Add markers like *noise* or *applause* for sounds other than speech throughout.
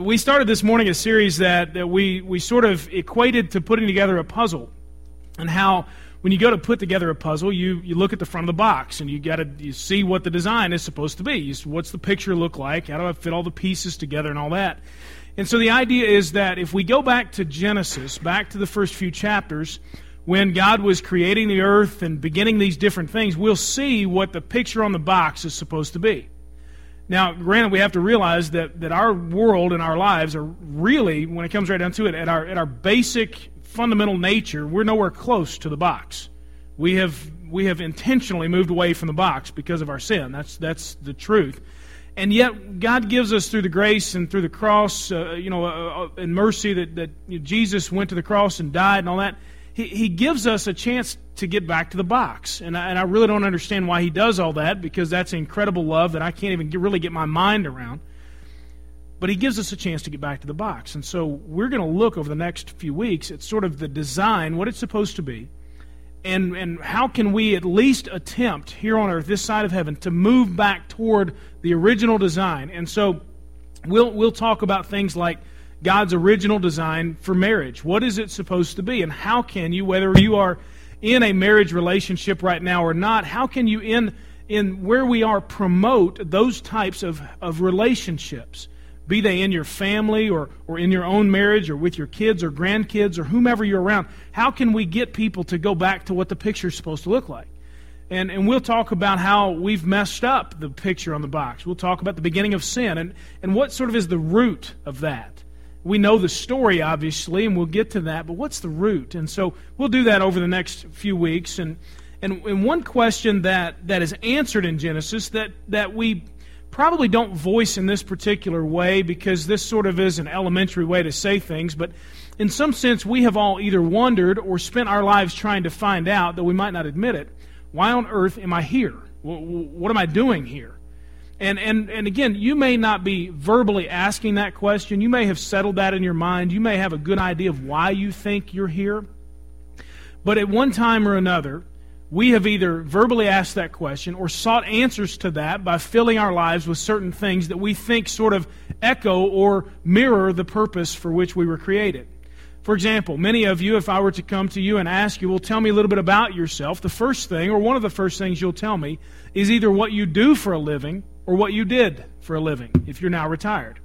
we started this morning a series that, that we, we sort of equated to putting together a puzzle and how when you go to put together a puzzle you, you look at the front of the box and you got to you see what the design is supposed to be. You, what's the picture look like? How do i fit all the pieces together and all that? And so the idea is that if we go back to genesis back to the first few chapters when god was creating the earth and beginning these different things we'll see what the picture on the box is supposed to be now, granted, we have to realize that, that our world and our lives are really, when it comes right down to it, at our, at our basic fundamental nature, we're nowhere close to the box. We have, we have intentionally moved away from the box because of our sin. That's, that's the truth. And yet, God gives us through the grace and through the cross, uh, you know, uh, uh and mercy that, that Jesus went to the cross and died and all that he, he gives us a chance to get back to the box. And I, and I really don't understand why he does all that because that's incredible love that I can't even get, really get my mind around. But he gives us a chance to get back to the box. And so we're going to look over the next few weeks at sort of the design, what it's supposed to be, and, and how can we at least attempt here on earth, this side of heaven, to move back toward the original design. And so we'll, we'll talk about things like God's original design for marriage. What is it supposed to be? And how can you, whether you are in a marriage relationship right now or not, how can you, in, in where we are, promote those types of, of relationships? Be they in your family or, or in your own marriage or with your kids or grandkids or whomever you're around. How can we get people to go back to what the picture is supposed to look like? And, and we'll talk about how we've messed up the picture on the box. We'll talk about the beginning of sin and, and what sort of is the root of that we know the story, obviously, and we'll get to that, but what's the root? And so we'll do that over the next few weeks. And, and, and one question that, that is answered in Genesis that, that we probably don't voice in this particular way because this sort of is an elementary way to say things, but in some sense, we have all either wondered or spent our lives trying to find out, though we might not admit it, why on earth am I here? What am I doing here? And, and, and again, you may not be verbally asking that question. You may have settled that in your mind. You may have a good idea of why you think you're here. But at one time or another, we have either verbally asked that question or sought answers to that by filling our lives with certain things that we think sort of echo or mirror the purpose for which we were created. For example, many of you, if I were to come to you and ask you, well, tell me a little bit about yourself, the first thing, or one of the first things you'll tell me, is either what you do for a living or what you did for a living if you're now retired.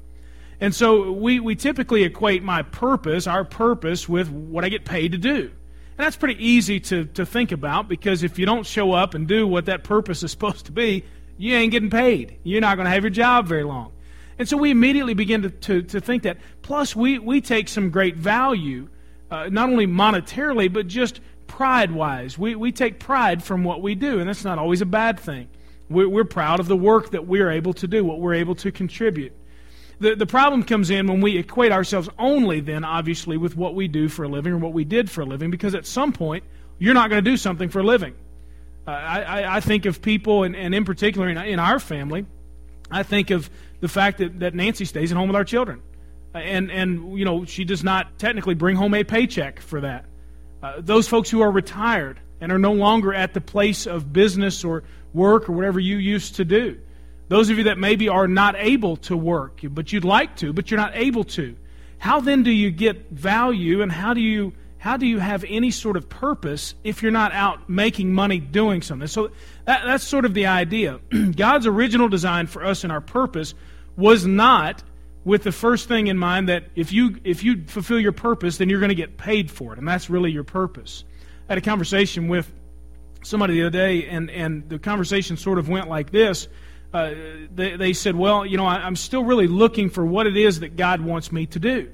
And so we, we typically equate my purpose, our purpose, with what I get paid to do. And that's pretty easy to, to think about because if you don't show up and do what that purpose is *laughs* supposed to be, you ain't getting paid. You're not going to have your job very long. And so we immediately begin to, to, to think that. Plus, we, we take some great value, uh, not only monetarily, but just pride wise. We, we take pride from what we do, and that's not always a bad thing. We're, we're proud of the work that we're able to do, what we're able to contribute. The, the problem comes in when we equate ourselves only, then, obviously, with what we do for a living or what we did for a living, because at some point, you're not going to do something for a living. Uh, I, I, think of people, and, and in particular in, in our family, I think of the fact that, that Nancy stays at home with our children. And, and, you know, she does not technically bring home a paycheck for that. Uh, those folks who are retired and are no longer at the place of business or, work or whatever you used to do. Those of you that maybe are not able to work, but you'd like to, but you're not able to. How then do you get value and how do you how do you have any sort of purpose if you're not out making money doing something? So that, that's sort of the idea. *clears throat* God's original design for us and our purpose was not with the first thing in mind that if you if you fulfill your purpose, then you're going to get paid for it, and that's really your purpose. I had a conversation with somebody the other day, and, and the conversation sort of went like this. Uh, they, they said, Well, you know, I, I'm still really looking for what it is that God wants me to do.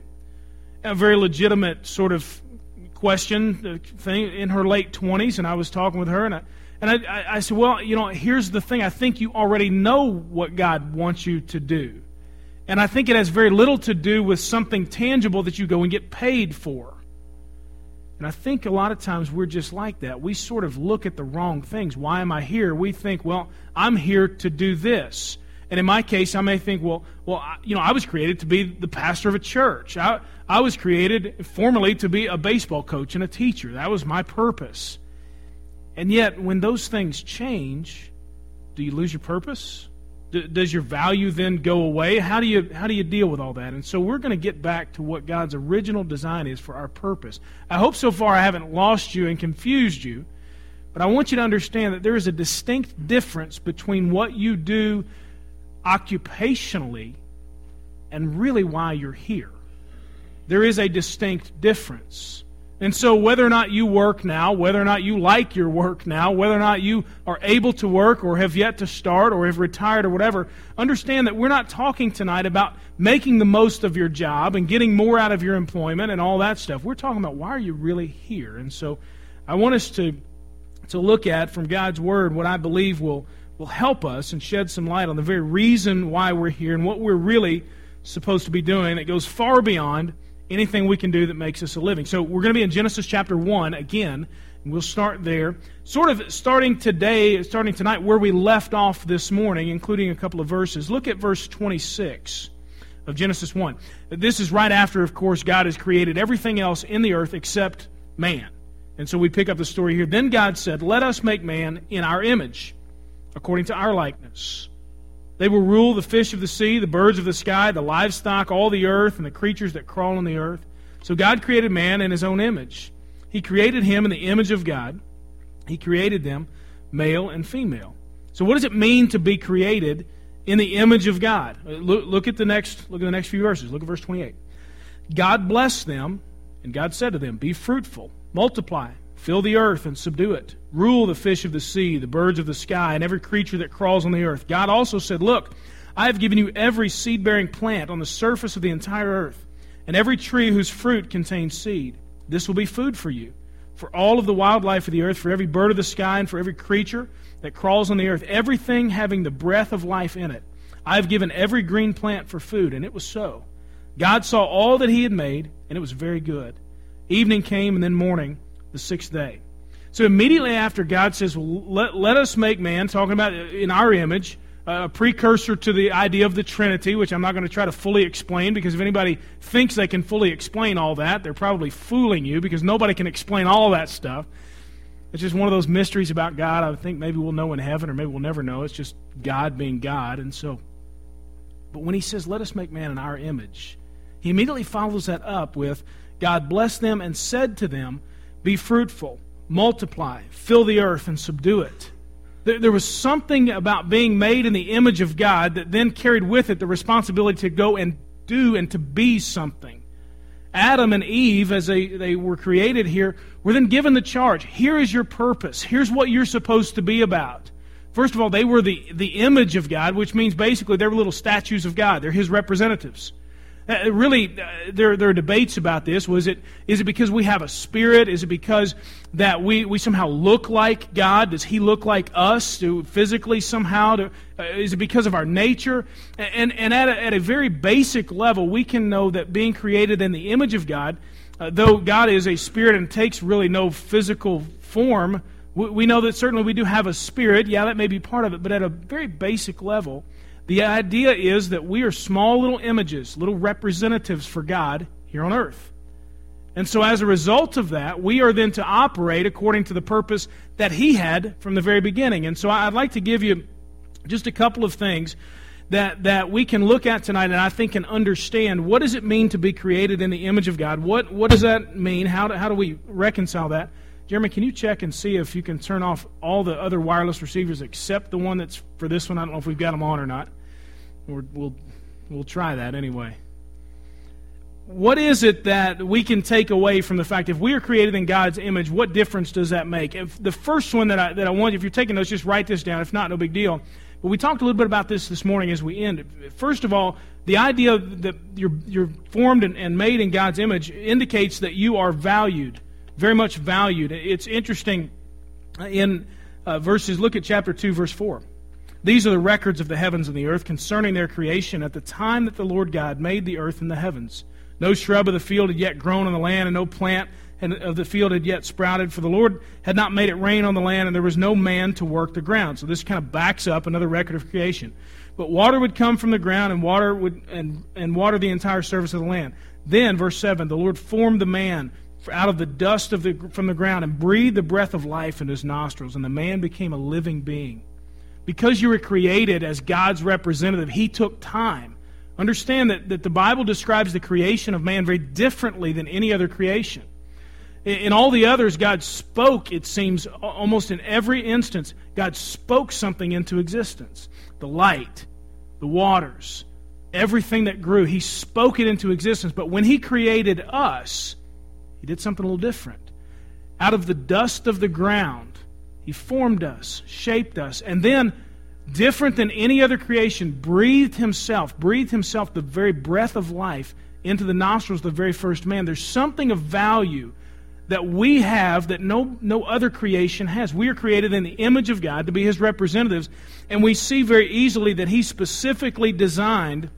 A very legitimate sort of question uh, thing in her late 20s, and I was talking with her, and I, and I, I, said, Well, you know, here's the thing. I think you already know what God wants you to do. And I think it has very little to do with something tangible that you go and get paid for. And I think a lot of times we're just like that. We sort of look at the wrong things. Why am I here? We think, well, I'm here to do this. And in my case, I may think, well, well, you know, I was created to be the pastor of a church. I, I was created formerly to be a baseball coach and a teacher. That was my purpose. And yet, when those things change, do you lose your purpose? Does your value then go away? How do you how do you deal with all that? And so we're going to get back to what God's original design is for our purpose. I hope so far I haven't lost you and confused you, but I want you to understand that there is a distinct difference between what you do occupationally and really why you're here. There is a distinct difference. And so, whether or not you work now, whether or not you like your work now, whether or not you are able to work or have yet to start or have retired or whatever, understand that we're not talking tonight about making the most of your job and getting more out of your employment and all that stuff. We're talking about why are you really here? And so, I want us to, to look at from God's Word what I believe will, will help us and shed some light on the very reason why we're here and what we're really supposed to be doing. It goes far beyond anything we can do that makes us a living. So we're going to be in Genesis chapter 1 again, and we'll start there. Sort of starting today, starting tonight, where we left off this morning, including a couple of verses. Look at verse 26 of Genesis 1. This is right after, of course, God has created everything else in the earth except man. And so we pick up the story here. Then God said, Let us make man in our image, according to our likeness they will rule the fish of the sea, the birds of the sky, the livestock, all the earth, and the creatures that crawl on the earth. So God created man in his own image. He created him in the image of God. He created them male and female. So what does it mean to be created in the image of God? Uh, look, look at the next look at the next few verses. Look at verse 28. God blessed them, and God said to them, Be fruitful, multiply, Fill the earth and subdue it. Rule the fish of the sea, the birds of the sky, and every creature that crawls on the earth. God also said, Look, I have given you every seed bearing plant on the surface of the entire earth, and every tree whose fruit contains seed. This will be food for you. For all of the wildlife of the earth, for every bird of the sky, and for every creature that crawls on the earth, everything having the breath of life in it. I have given every green plant for food, and it was so. God saw all that he had made, and it was very good. Evening came, and then morning the sixth day. So immediately after God says, well, let, let us make man, talking about in our image, a precursor to the idea of the Trinity, which I'm not going to try to fully explain because if anybody thinks they can fully explain all that, they're probably fooling you because nobody can explain all that stuff. It's just one of those mysteries about God I think maybe we'll know in heaven or maybe we'll never know. It's just God being God. And so, but when he says, let us make man in our image, he immediately follows that up with, God blessed them and said to them, be fruitful, multiply, fill the earth, and subdue it. There was something about being made in the image of God that then carried with it the responsibility to go and do and to be something. Adam and Eve, as they, they were created here, were then given the charge. Here is your purpose. Here's what you're supposed to be about. First of all, they were the, the image of God, which means basically they were little statues of God. They're His representatives. Uh, really, uh, there, there are debates about this. Was it, is it because we have a spirit? Is it because that we, we somehow look like God? Does He look like us do, physically somehow? Do, uh, is it because of our nature? And, and at, a, at a very basic level, we can know that being created in the image of God, uh, though God is a spirit and takes really no physical form, we, we know that certainly we do have a spirit. Yeah, that may be part of it, but at a very basic level, the idea is that we are small little images, little representatives for God here on earth. And so, as a result of that, we are then to operate according to the purpose that He had from the very beginning. And so, I'd like to give you just a couple of things that, that we can look at tonight and I think can understand what does it mean to be created in the image of God? What, what does that mean? How do, how do we reconcile that? Jeremy, can you check and see if you can turn off all the other wireless receivers except the one that's for this one? I don't know if we've got them on or not we will we'll try that anyway. What is it that we can take away from the fact if we are created in God's image, what difference does that make? If the first one that I, that I want, if you're taking notes, just write this down. If not, no big deal. But we talked a little bit about this this morning as we end. First of all, the idea that you're, you're formed and, and made in God's image indicates that you are valued, very much valued. It's interesting in uh, verses, look at chapter 2, verse 4. These are the records of the heavens and the earth concerning their creation at the time that the Lord God made the earth and the heavens. No shrub of the field had yet grown on the land, and no plant of the field had yet sprouted, for the Lord had not made it rain on the land, and there was no man to work the ground. So this kind of backs up another record of creation. But water would come from the ground, and water would and, and water the entire surface of the land. Then, verse seven, the Lord formed the man out of the dust of the, from the ground and breathed the breath of life in his nostrils, and the man became a living being. Because you were created as God's representative, He took time. Understand that, that the Bible describes the creation of man very differently than any other creation. In all the others, God spoke, it seems, almost in every instance, God spoke something into existence. The light, the waters, everything that grew, He spoke it into existence. But when He created us, He did something a little different. Out of the dust of the ground, He formed us, shaped us, and then, different than any other creation, breathed Himself, breathed Himself the very breath of life into the nostrils of the very first man. There's something of value that we have that no, no other creation has. We are created in the image of God to be His representatives, and we see very easily that He specifically designed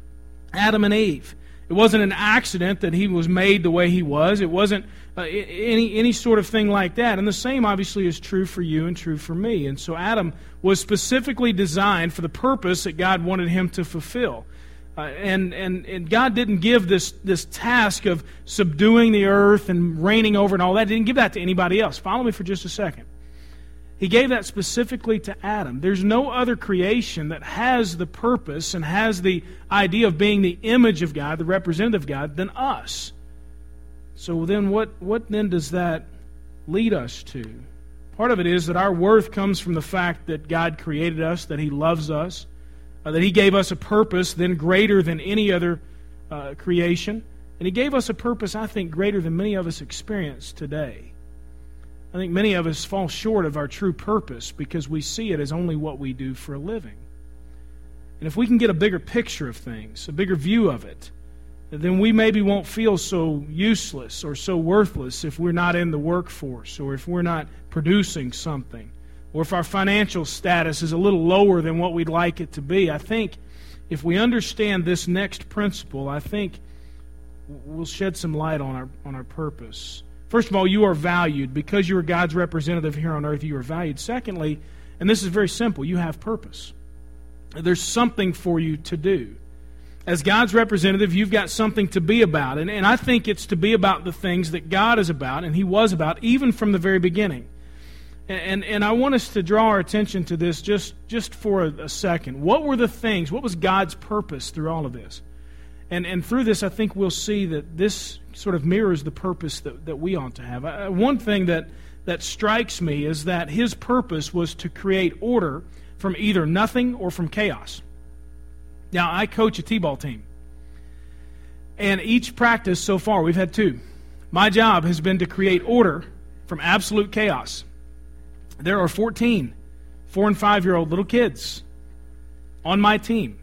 Adam and Eve. It wasn't an accident that he was made the way he was. It wasn't uh, any, any sort of thing like that. And the same, obviously, is true for you and true for me. And so Adam was specifically designed for the purpose that God wanted him to fulfill. Uh, and, and, and God didn't give this, this task of subduing the earth and reigning over and all that. He didn't give that to anybody else. Follow me for just a second. He gave that specifically to Adam. There's no other creation that has the purpose and has the idea of being the image of God, the representative of God, than us. So then, what, what then does that lead us to? Part of it is that our worth comes from the fact that God created us, that He loves us, uh, that He gave us a purpose then greater than any other uh, creation. And He gave us a purpose, I think, greater than many of us experience today. I think many of us fall short of our true purpose because we see it as only what we do for a living. And if we can get a bigger picture of things, a bigger view of it, then we maybe won't feel so useless or so worthless if we're not in the workforce or if we're not producing something or if our financial status is a little lower than what we'd like it to be. I think if we understand this next principle, I think we'll shed some light on our, on our purpose. First of all, you are valued. Because you are God's representative here on earth, you are valued. Secondly, and this is very simple, you have purpose. There's something for you to do. As God's representative, you've got something to be about. And, and I think it's to be about the things that God is about and He was about, even from the very beginning. And, and I want us to draw our attention to this just, just for a, a second. What were the things, what was God's purpose through all of this? And, and through this, I think we'll see that this sort of mirrors the purpose that, that we ought to have. Uh, one thing that, that strikes me is that his purpose was to create order from either nothing or from chaos. Now, I coach a T ball team. And each practice so far, we've had two. My job has been to create order from absolute chaos. There are 14 four and five year old little kids on my team,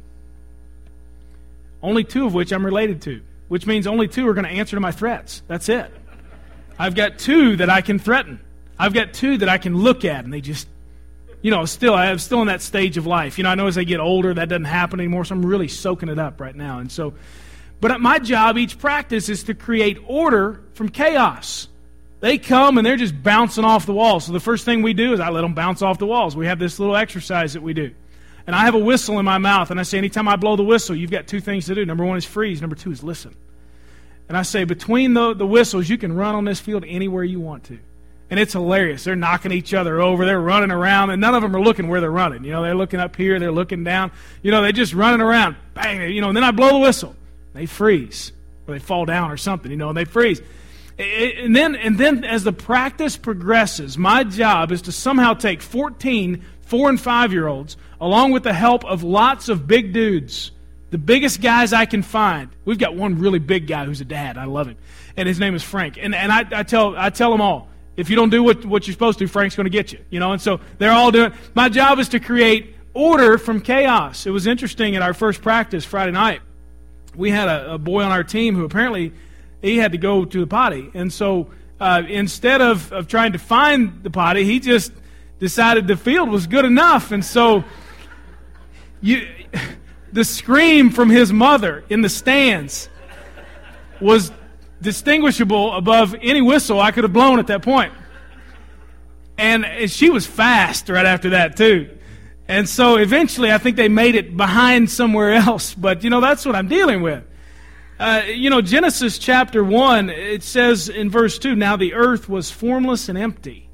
only two of which I'm related to, which means only two are going to answer to my threats. That's it. I've got two that I can threaten. I've got two that I can look at, and they just, you know, still, I'm still in that stage of life. You know, I know as I get older, that doesn't happen anymore, so I'm really soaking it up right now. And so, but my job each practice is to create order from chaos. They come and they're just bouncing off the walls. So the first thing we do is I let them bounce off the walls. We have this little exercise that we do. And I have a whistle in my mouth, and I say, anytime I blow the whistle, you've got two things to do. Number one is freeze, number two is listen. And I say, between the, the whistles, you can run on this field anywhere you want to. And it's hilarious. They're knocking each other over. They're running around, and none of them are looking where they're running. You know, they're looking up here, they're looking down. You know, they're just running around. Bang, you know, and then I blow the whistle. They freeze, or they fall down or something, you know, and they freeze. And then, and then as the practice progresses, my job is to somehow take 14 four and five year olds, along with the help of lots of big dudes, the biggest guys I can find. We've got one really big guy who's a dad. I love him. And his name is Frank. And, and I, I, tell, I tell them all, if you don't do what, what you're supposed to, Frank's going to get you. You know, and so they're all doing My job is to create order from chaos. It was interesting at our first practice Friday night. We had a, a boy on our team who apparently he had to go to the potty. And so uh, instead of, of trying to find the potty, he just decided the field was good enough. And so you, *laughs* the scream from his mother in the stands was distinguishable above any whistle I could have blown at that point. And she was fast right after that, too. And so eventually I think they made it behind somewhere else. But, you know, that's what I'm dealing with. Uh, you know, Genesis chapter 1, it says in verse 2 Now the earth was formless and empty.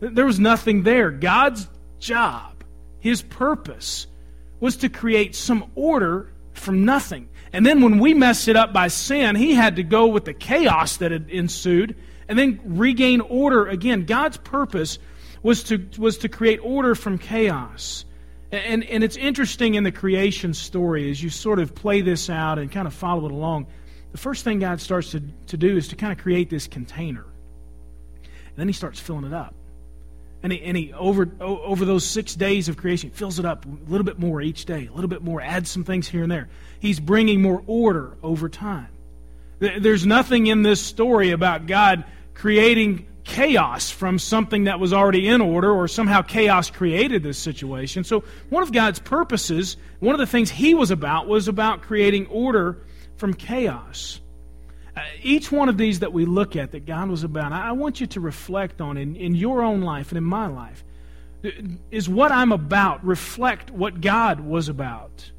There was nothing there. God's job His purpose was to create some order from nothing. And then when we messed it up by sin, He had to go with the chaos that had ensued and then regain order again. God's purpose was to, was to create order from chaos. And, and it's interesting in the creation story as you sort of play this out and kind of follow it along. The first thing God starts to, to do is to kind of create this container. And then he starts filling it up. And he, and he over, over those six days of creation, fills it up a little bit more each day, a little bit more, adds some things here and there. He's bringing more order over time. There's nothing in this story about God creating chaos from something that was already in order, or somehow chaos created this situation. So, one of God's purposes, one of the things He was about, was about creating order from chaos. Uh, each one of these that we look at that God was about, I, want you to reflect on in, in your own life and in my life. Is what I'm about reflect what God was about?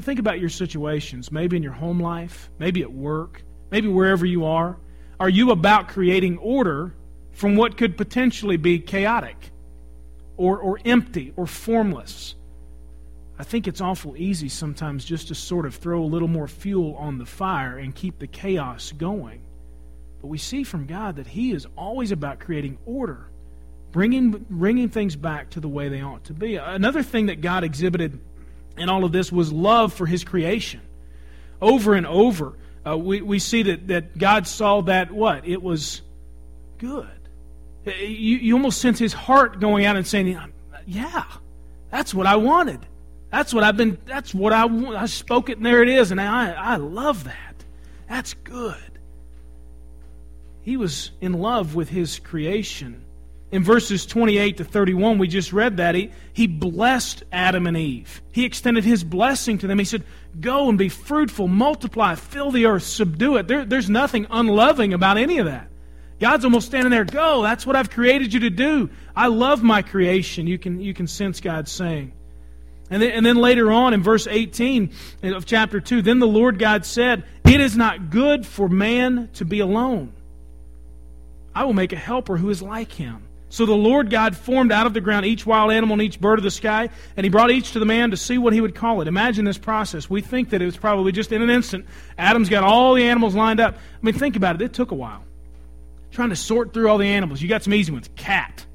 Think about your situations, maybe in your home life, maybe at work, maybe wherever you are. Are you about creating order from what could potentially be chaotic or, or empty or formless. I think it's awful easy sometimes just to sort of throw a little more fuel on the fire and keep the chaos going. But we see from God that He is always about creating order, bringing, bringing things back to the way they ought to be. Another thing that God exhibited in all of this was love for His creation. Over and over, uh, we, we see that, that God saw that what? It was good. You, you almost sense his heart going out and saying, Yeah, that's what I wanted. That's what I've been, that's what I, I spoke it and there it is. And I, I love that. That's good. He was in love with his creation. In verses 28 to 31, we just read that. He, he blessed Adam and Eve. He extended his blessing to them. He said, Go and be fruitful, multiply, fill the earth, subdue it. There, there's nothing unloving about any of that. God's almost standing there, go, that's what I've created you to do. I love my creation. You can, you can sense God saying. And then, and then later on in verse 18 of chapter 2, then the Lord God said, It is not good for man to be alone. I will make a helper who is like him. So the Lord God formed out of the ground each wild animal and each bird of the sky, and he brought each to the man to see what he would call it. Imagine this process. We think that it was probably just in an instant. Adam's got all the animals lined up. I mean, think about it. It took a while trying to sort through all the animals. You got some easy ones. Cat.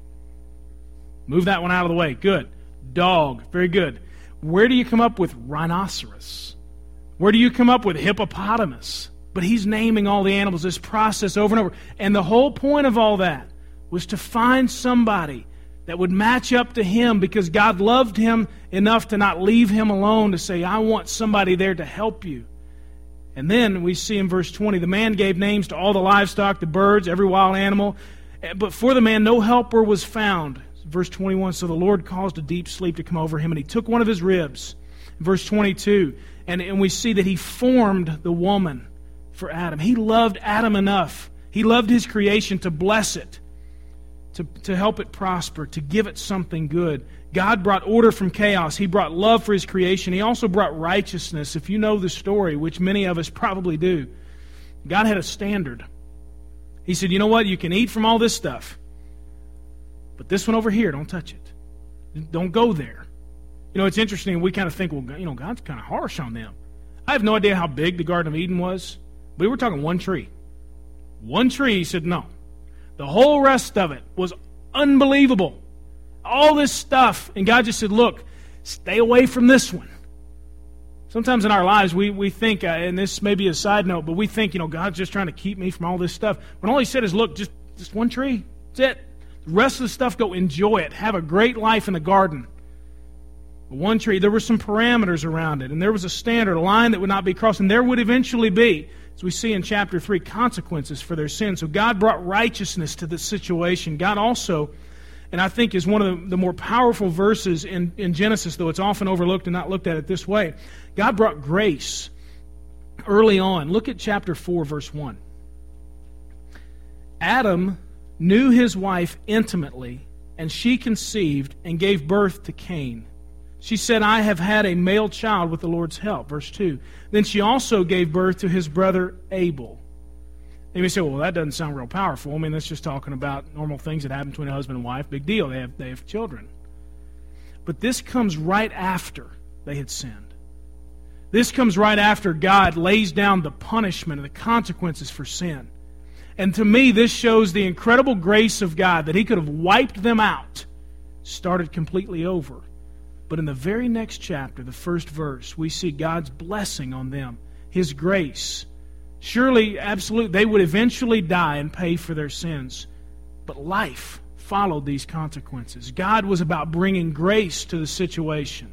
Move that one out of the way. Good. Dog. Very good. Where do you come up with rhinoceros? Where do you come up with hippopotamus? But he's naming all the animals, this process over and over. And the whole point of all that was to find somebody that would match up to him because God loved him enough to not leave him alone, to say, I want somebody there to help you. And then we see in verse 20 the man gave names to all the livestock, the birds, every wild animal. But for the man, no helper was found. Verse 21 So the Lord caused a deep sleep to come over him, and he took one of his ribs. Verse 22 and, and we see that he formed the woman for Adam. He loved Adam enough, he loved his creation to bless it, to, to help it prosper, to give it something good. God brought order from chaos. He brought love for His creation. He also brought righteousness. If you know the story, which many of us probably do, God had a standard. He said, You know what? You can eat from all this stuff, but this one over here, don't touch it. Don't go there. You know, it's interesting. We kind of think, well, you know, God's kind of harsh on them. I have no idea how big the Garden of Eden was, but we were talking one tree. One tree, he said, no. The whole rest of it was unbelievable all this stuff. And God just said, look, stay away from this one. Sometimes in our lives, we, we think, uh, and this may be a side note, but we think, you know, God's just trying to keep me from all this stuff. When all He said is, look, just, just one tree. That's it. Rest of the stuff, go enjoy it. Have a great life in the garden. One tree, there were some parameters around it, and there was a standard, a line that would not be crossed, and there would eventually be, as we see in chapter 3, consequences for their sin. So God brought righteousness to this situation. God also and I think is one of the, the more powerful verses in, in Genesis, though it's often overlooked and not looked at it this way. God brought grace early on. Look at chapter 4, verse 1. Adam knew his wife intimately, and she conceived and gave birth to Cain. She said, I have had a male child with the Lord's help. Verse 2. Then she also gave birth to his brother Abel. You may say, well, that doesn't sound real powerful. I mean, that's just talking about normal things that happen between a husband and wife. Big deal. They have, they have children. But this comes right after they had sinned. This comes right after God lays down the punishment and the consequences for sin. And to me, this shows the incredible grace of God that He could have wiped them out, started completely over. But in the very next chapter, the first verse, we see God's blessing on them, His grace. Surely, absolutely, they would eventually die and pay for their sins. But life followed these consequences. God was about bringing grace to the situation.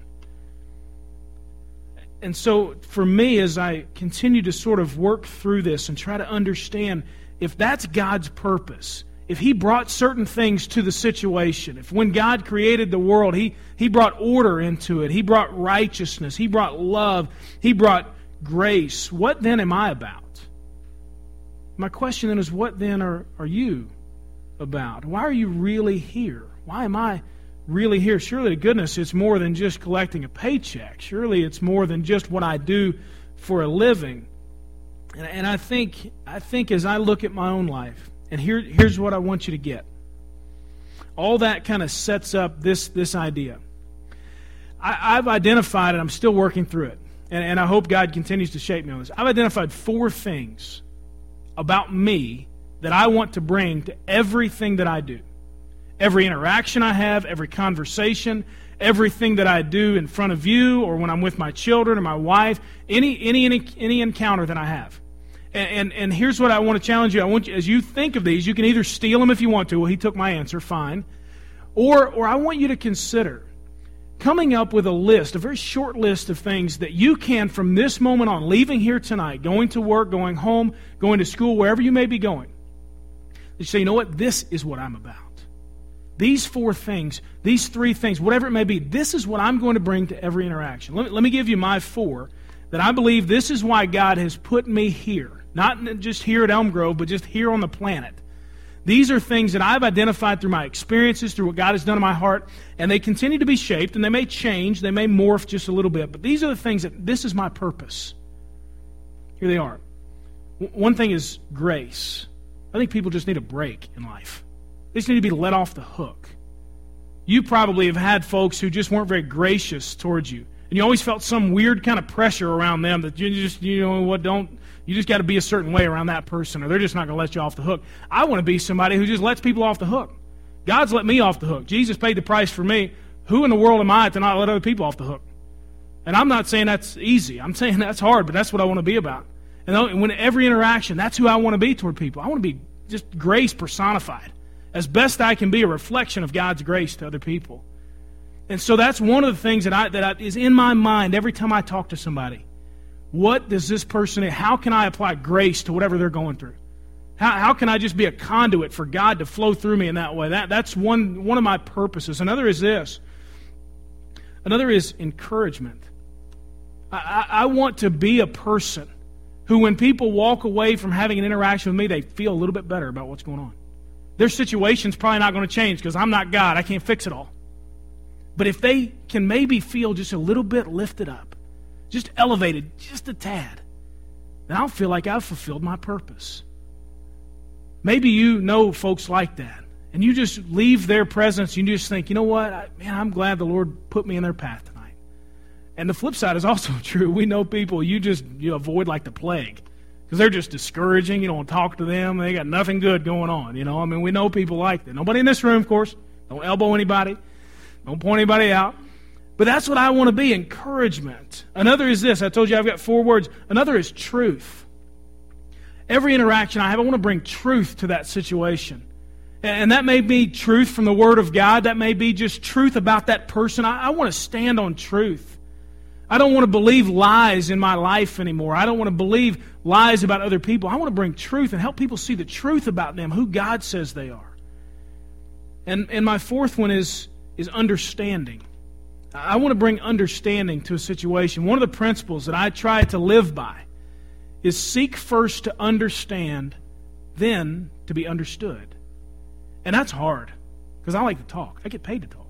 And so, for me, as I continue to sort of work through this and try to understand if that's God's purpose, if He brought certain things to the situation, if when God created the world, He, he brought order into it, He brought righteousness, He brought love, He brought grace, what then am I about? My question then is what then are, are you about? Why are you really here? Why am I really here? Surely, to goodness, it's more than just collecting a paycheck. Surely, it's more than just what I do for a living. And, and I think, I think as I look at my own life, and here, here's what I want you to get. All that kind of sets up this, this idea. I, have identified, and I'm still working through it, and, and I hope God continues to shape me on this. I've identified four things about me that I want to bring to everything that I do. Every interaction I have, every conversation, everything that I do in front of you or when I'm with my children or my wife, any, any, any, any encounter that I have. And, and, and here's what I want to challenge you. I want you, as you think of these, you can either steal them if you want to. Well, he took my answer, fine. Or, or I want you to consider coming up with a list, a very short list of things that you can, from this moment on, leaving here tonight, going to work, going home, going to school, wherever you may be going, you say, you know what? This is what I'm about. These four things, these three things, whatever it may be, this is what I'm going to bring to every interaction. Let me, let me give you my four that I believe this is why God has put me here. Not just here at Elm Grove, but just here on the planet. These are things that I've identified through my experiences, through what God has done in my heart, and they continue to be shaped, and they may change, they may morph just a little bit, but these are the things that this is my purpose. Here they are. One thing is grace. I think people just need a break in life. They just need to be let off the hook. You probably have had folks who just weren't very gracious towards you. And you always felt some weird kind of pressure around them that you just, you know what, don't, you just got to be a certain way around that person or they're just not going to let you off the hook. I want to be somebody who just lets people off the hook. God's let me off the hook. Jesus paid the price for me. Who in the world am I to not let other people off the hook? And I'm not saying that's easy. I'm *laughs* saying that's hard, but that's what I want to be about. And when every interaction, that's who I want to be toward people. I want to be just grace personified. As best I can be a reflection of God's grace to other people. And so that's one of the things that, I, that I, is in my mind every time I talk to somebody. What does this person, how can I apply grace to whatever they're going through? How, how can I just be a conduit for God to flow through me in that way? That, that's one, one of my purposes. Another is this. Another is encouragement. I, I, I want to be a person who, when people walk away from having an interaction with me, they feel a little bit better about what's going on. Their situation's probably not going to change because I'm not God. I can't fix it all. But if they can maybe feel just a little bit lifted up, just elevated just a tad, then I'll feel like I've fulfilled my purpose. Maybe you know folks like that, and you just leave their presence, you just think, you know what, I, man, I'm glad the Lord put me in their path tonight. And the flip side is also *laughs* true. We know people you just you avoid like the plague because they're just discouraging. You don't talk to them. They got nothing good going on. You know, I mean, we know people like that. Nobody in this room, of course. Don't elbow anybody. Don't point anybody out. But that's what I want to be encouragement. Another is this I told you I've got four words. Another is truth. Every interaction I have, I want to bring truth to that situation. And that may be truth from the Word of God. That may be just truth about that person. I, I want to stand on truth. I don't want to believe lies in my life anymore. I don't want to believe lies about other people. I want to bring truth and help people see the truth about them, who God says they are. And, and my fourth one is is understanding. I want to bring understanding to a situation. One of the principles that I try to live by is seek first to understand, then to be understood. And that's hard because I like to talk. I get paid to talk.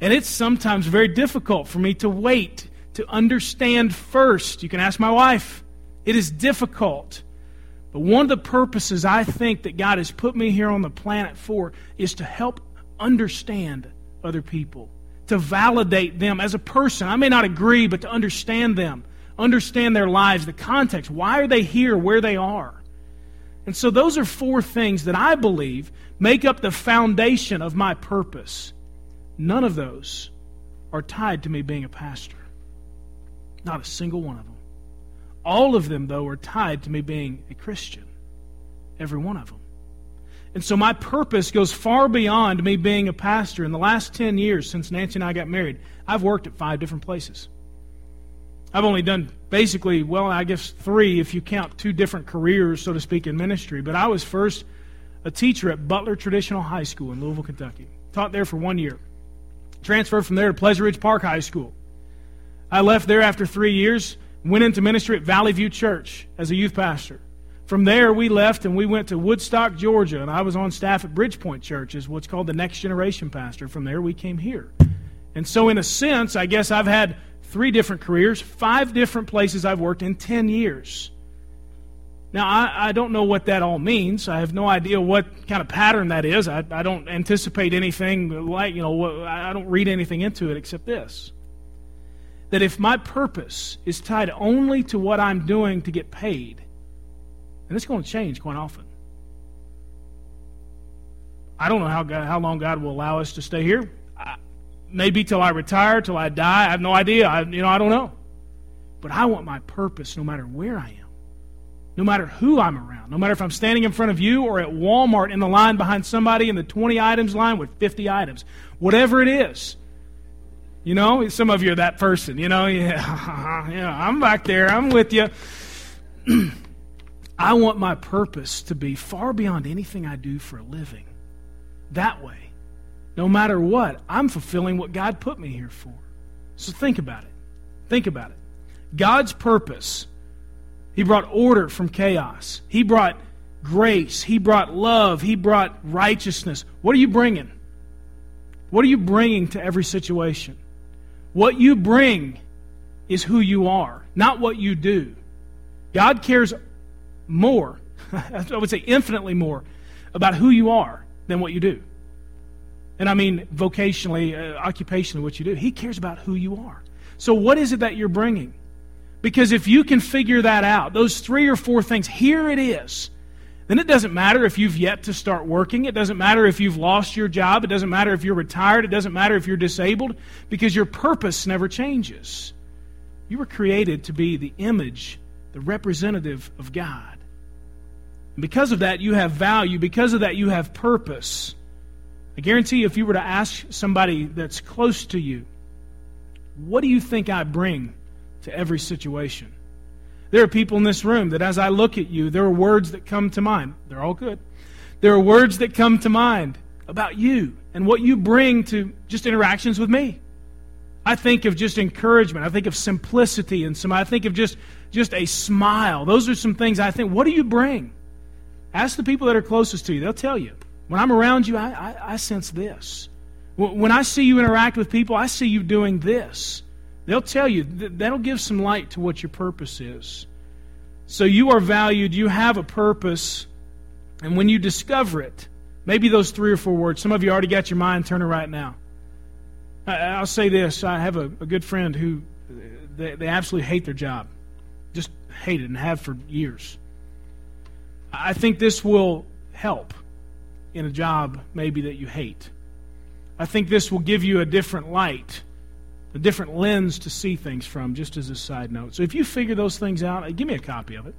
And it's sometimes very difficult for me to wait to understand first. You can ask my wife. It is difficult. But one of the purposes I think that God has put me here on the planet for is to help understand other people, to validate them as a person. I may not agree, but to understand them, understand their lives, the context. Why are they here where they are? And so, those are four things that I believe make up the foundation of my purpose. None of those are tied to me being a pastor. Not a single one of them. All of them, though, are tied to me being a Christian. Every one of them. And so my purpose goes far beyond me being a pastor. In the last 10 years since Nancy and I got married, I've worked at five different places. I've only done basically, well, I guess three if you count two different careers, so to speak, in ministry. But I was first a teacher at Butler Traditional High School in Louisville, Kentucky. Taught there for one year. Transferred from there to Pleasant Ridge Park High School. I left there after three years, went into ministry at Valley View Church as a youth pastor. From there, we left and we went to Woodstock, Georgia, and I was on staff at Bridgepoint Church as what's called the Next Generation Pastor. From there, we came here. And so, in a sense, I guess I've had three different careers, five different places I've worked in 10 years. Now, I, I, don't know what that all means. I have no idea what kind of pattern that is. I, I don't anticipate anything like, you know, I don't read anything into it except this. That if my purpose is tied only to what I'm doing to get paid, and it's going to change quite often. I don't know how, God, how long God will allow us to stay here. I, maybe till I retire, till I die. I have no idea. I, you know, I don't know. But I want my purpose no matter where I am, no matter who I'm around, no matter if I'm standing in front of you or at Walmart in the line behind somebody in the 20 items line with 50 items, whatever it is. You know, some of you are that person. You know, yeah, *laughs* yeah I'm back there. I'm with you. *clears throat* I want my purpose to be far beyond anything I do for a living. That way, no matter what, I'm fulfilling what God put me here for. So think about it. Think about it. God's purpose, He brought order from chaos, He brought grace, He brought love, He brought righteousness. What are you bringing? What are you bringing to every situation? What you bring is who you are, not what you do. God cares more, *laughs* I would say infinitely more, about who you are than what you do. And I mean vocationally, uh, occupationally, what you do. He cares about who you are. So, what is it that you're bringing? Because if you can figure that out, those three or four things, here it is, then it doesn't matter if you've yet to start working. It doesn't matter if you've lost your job. It doesn't matter if you're retired. It doesn't matter if you're disabled, because your purpose never changes. You were created to be the image, the representative of God. Because of that, you have value. Because of that, you have purpose. I guarantee you, if you were to ask somebody that's close to you, what do you think I bring to every situation? There are people in this room that as I look at you, there are words that come to mind. They're all good. There are words that come to mind about you and what you bring to just interactions with me. I think of just encouragement. I think of simplicity and some I think of just just a smile. Those are some things I think, what do you bring? Ask the people that are closest to you. They'll tell you. When I'm around you, I, I, I sense this. When I see you interact with people, I see you doing this. They'll tell you. That'll give some light to what your purpose is. So you are valued. You have a purpose. And when you discover it, maybe those three or four words, some of you already got your mind turning right now. I'll say this. I have a, a good friend who uh, they, they absolutely hate their job. Just hate it and have for years. I think this will help in a job maybe that you hate. I think this will give you a different light, a different lens to see things from, just as a side note. So if you figure those things out, uh, give me a copy of it.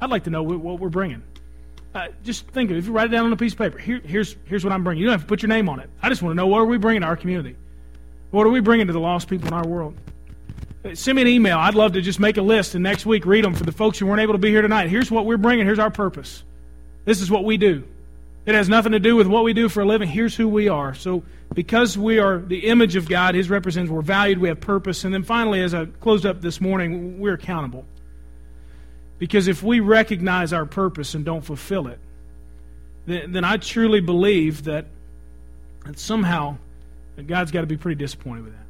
I'd like to know what we're bringing. Uh, just think of it. If you write it down on a piece of paper, here, here's, here's what I'm bringing. You don't have to put your name on it. I just want to know what are we bringing to our community? What are we bringing to the lost people in our world? Send me an email. I'd love to just make a list and next week read them for the folks who weren't able to be here tonight. Here's what we're bringing. Here's our purpose. This is what we do. It has nothing to do with what we do for a living. Here's who we are. So, because we are the image of God, His representatives, we're valued, we have purpose. And then finally, as I closed up this morning, we're accountable. Because if we recognize our purpose and don't fulfill it, then, then I truly believe that, that somehow that God's got to be pretty disappointed with that.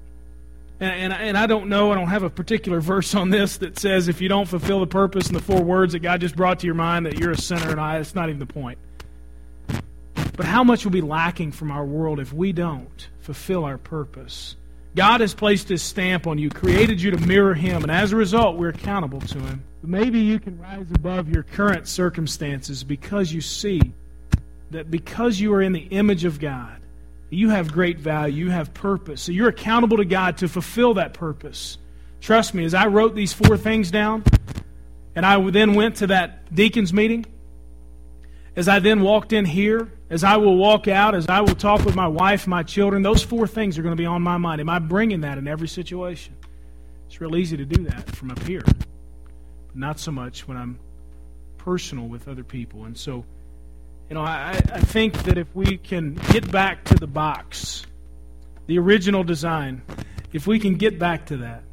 And, and, and, I don't know, I don't have a particular verse on this that says if you don't fulfill the purpose and the four words that God just brought to your mind that you're a sinner, and I, it's not even the point. But how much will be lacking from our world if we don't fulfill our purpose? God has placed His stamp on you, created you to mirror Him, and as a result, we're accountable to Him. Maybe you can rise above your current circumstances because you see that because you are in the image of God, you have great value, you have purpose. So you're accountable to God to fulfill that purpose. Trust me, as I wrote these four things down, and I then went to that deacons meeting, as I then walked in here, as I will walk out, as I will talk with my wife, my children, those four things are going to be on my mind. Am I bringing that in every situation? It's real easy to do that from up here, but not so much when I'm personal with other people. And so, you know, I, I think that if we can get back to the box, the original design, if we can get back to that,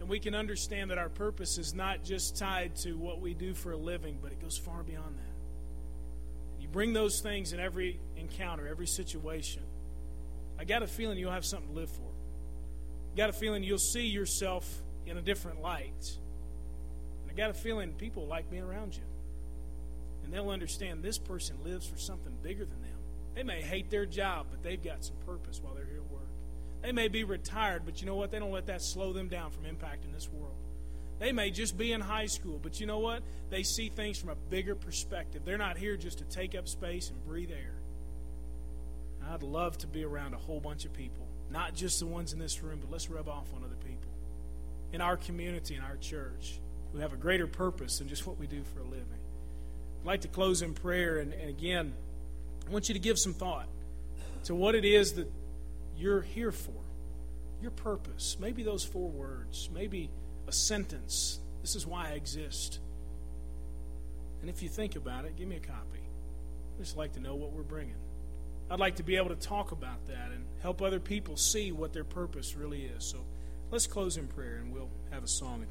and we can understand that our purpose is not just tied to what we do for a living, but it goes far beyond that. You bring those things in every encounter, every situation. I got a feeling you'll have something to live for. I got a feeling you'll see yourself in a different light. And I got a feeling people like being around you. And they'll understand this person lives for something bigger than them. They may hate their job, but they've got some purpose while they're here at work. They may be retired, but you know what? They don't let that slow them down from impacting this world. They may just be in high school, but you know what? They see things from a bigger perspective. They're not here just to take up space and breathe air. I'd love to be around a whole bunch of people, not just the ones in this room, but let's rub off on other people in our community, in our church, who have a greater purpose than just what we do for a living. I'd like to close in prayer, and, and again, I want you to give some thought to what it is that you're here for, your purpose. Maybe those four words, maybe a sentence. This is why I exist. And if you think about it, give me a copy. I just like to know what we're bringing. I'd like to be able to talk about that and help other people see what their purpose really is. So let's close in prayer and we'll have a song at the